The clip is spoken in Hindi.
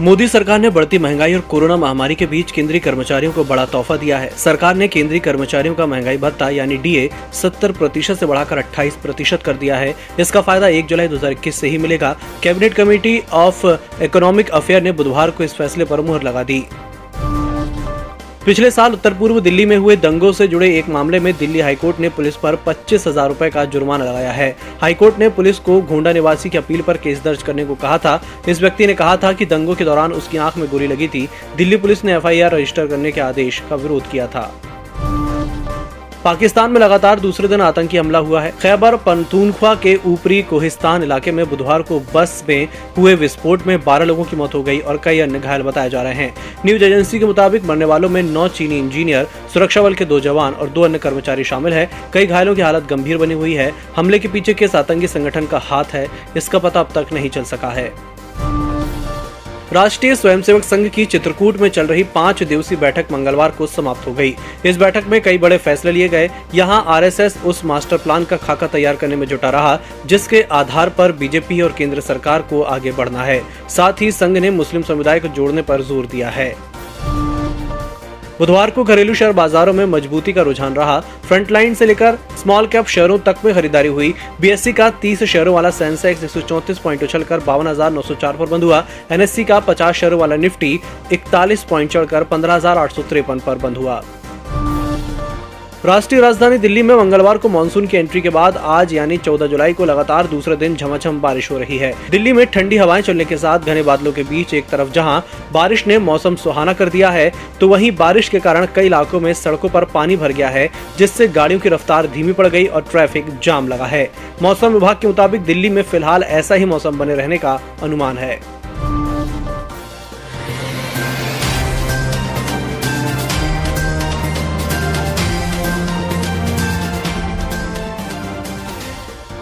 मोदी सरकार ने बढ़ती महँगाई और कोरोना महामारी के बीच केंद्रीय कर्मचारियों को बड़ा तोहफा दिया है। सरकार ने केंद्रीय कर्मचारियों का महँगाई भत्ता यानी डीए 70 प्रतिशत ऐसी बढ़ाकर 28 प्रतिशत कर दिया है। इसका फ़ायदा 1 जुलाई 2021 से ही मिलेगा। Cabinet committee of economic affair ने बुधवार को इस फैसले पर मुहर लगा दी। पिछले साल उत्तर पूर्व दिल्ली में हुए दंगों से जुड़े एक मामले में दिल्ली हाईकोर्ट ने पुलिस पर पच्चीस हज़ार रूपए का जुर्माना लगाया है। हाईकोर्ट ने पुलिस को घोंडा निवासी की अपील पर केस दर्ज करने को कहा था। इस व्यक्ति ने कहा था कि दंगों के दौरान उसकी आँख में गोली लगी थी। दिल्ली पुलिस ने एफआईआर रजिस्टर करने के आदेश का विरोध किया था। पाकिस्तान में लगातार दूसरे दिन आतंकी हमला हुआ है। खैबर पनतूनख्वा के ऊपरी कोहिस्तान इलाके में बुधवार को बस में हुए विस्फोट में 12 लोगों की मौत हो गई और कई अन्य घायल बताए जा रहे हैं। न्यूज़ एजेंसी के मुताबिक मरने वालों में नौ चीनी इंजीनियर, सुरक्षा बल के दो जवान और दो अन्य कर्मचारी शामिल है। कई घायलों की हालत गंभीर बनी हुई है। हमले के पीछे किस आतंकी संगठन का हाथ है। इसका पता अब तक नहीं चल सका है। राष्ट्रीय स्वयंसेवक संघ की चित्रकूट में चल रही पाँच दिवसीय बैठक मंगलवार को समाप्त हो गई। इस बैठक में कई बड़े फैसले लिए गए। यहाँ आरएसएस उस मास्टर प्लान का खाका तैयार करने में जुटा रहा, जिसके आधार पर बीजेपी और केंद्र सरकार को आगे बढ़ना है। साथ ही संघ ने मुस्लिम समुदाय को जोड़ने पर ज़ोर दिया है। बुधवार को घरेलू शेयर बाजारों में मजबूती का रुझान रहा। फ्रंटलाइन से लेकर स्मॉल कैप शेयरों तक में खरीदारी हुई। बीएससी का 30 शेयरों वाला सेंसेक्स एक पॉइंट उछलकर बावन पर बंद हुआ। एनएससी का 50 शेयरों वाला निफ्टी 41 पॉइंट चढ़कर पंद्रह पर बंद हुआ। राष्ट्रीय राजधानी दिल्ली में मंगलवार को मानसून की एंट्री के बाद आज यानी 14 जुलाई को लगातार दूसरे दिन झमाझम बारिश हो रही है। दिल्ली में ठंडी हवाएँ चलने के साथ घने बादलों के बीच एक तरफ़ जहाँ बारिश ने मौसम सुहाना कर दिया है तो वहीं बारिश के कारण कई इलाकों में सड़कों पर पानी भर गया है, जिससे गाड़ियों की रफ्तार धीमी पड़ गई और ट्रैफ़िक जाम लगा है। मौसम विभाग के मुताबिक दिल्ली में फ़िलहाल ऐसा ही मौसम बने रहने का अनुमान है।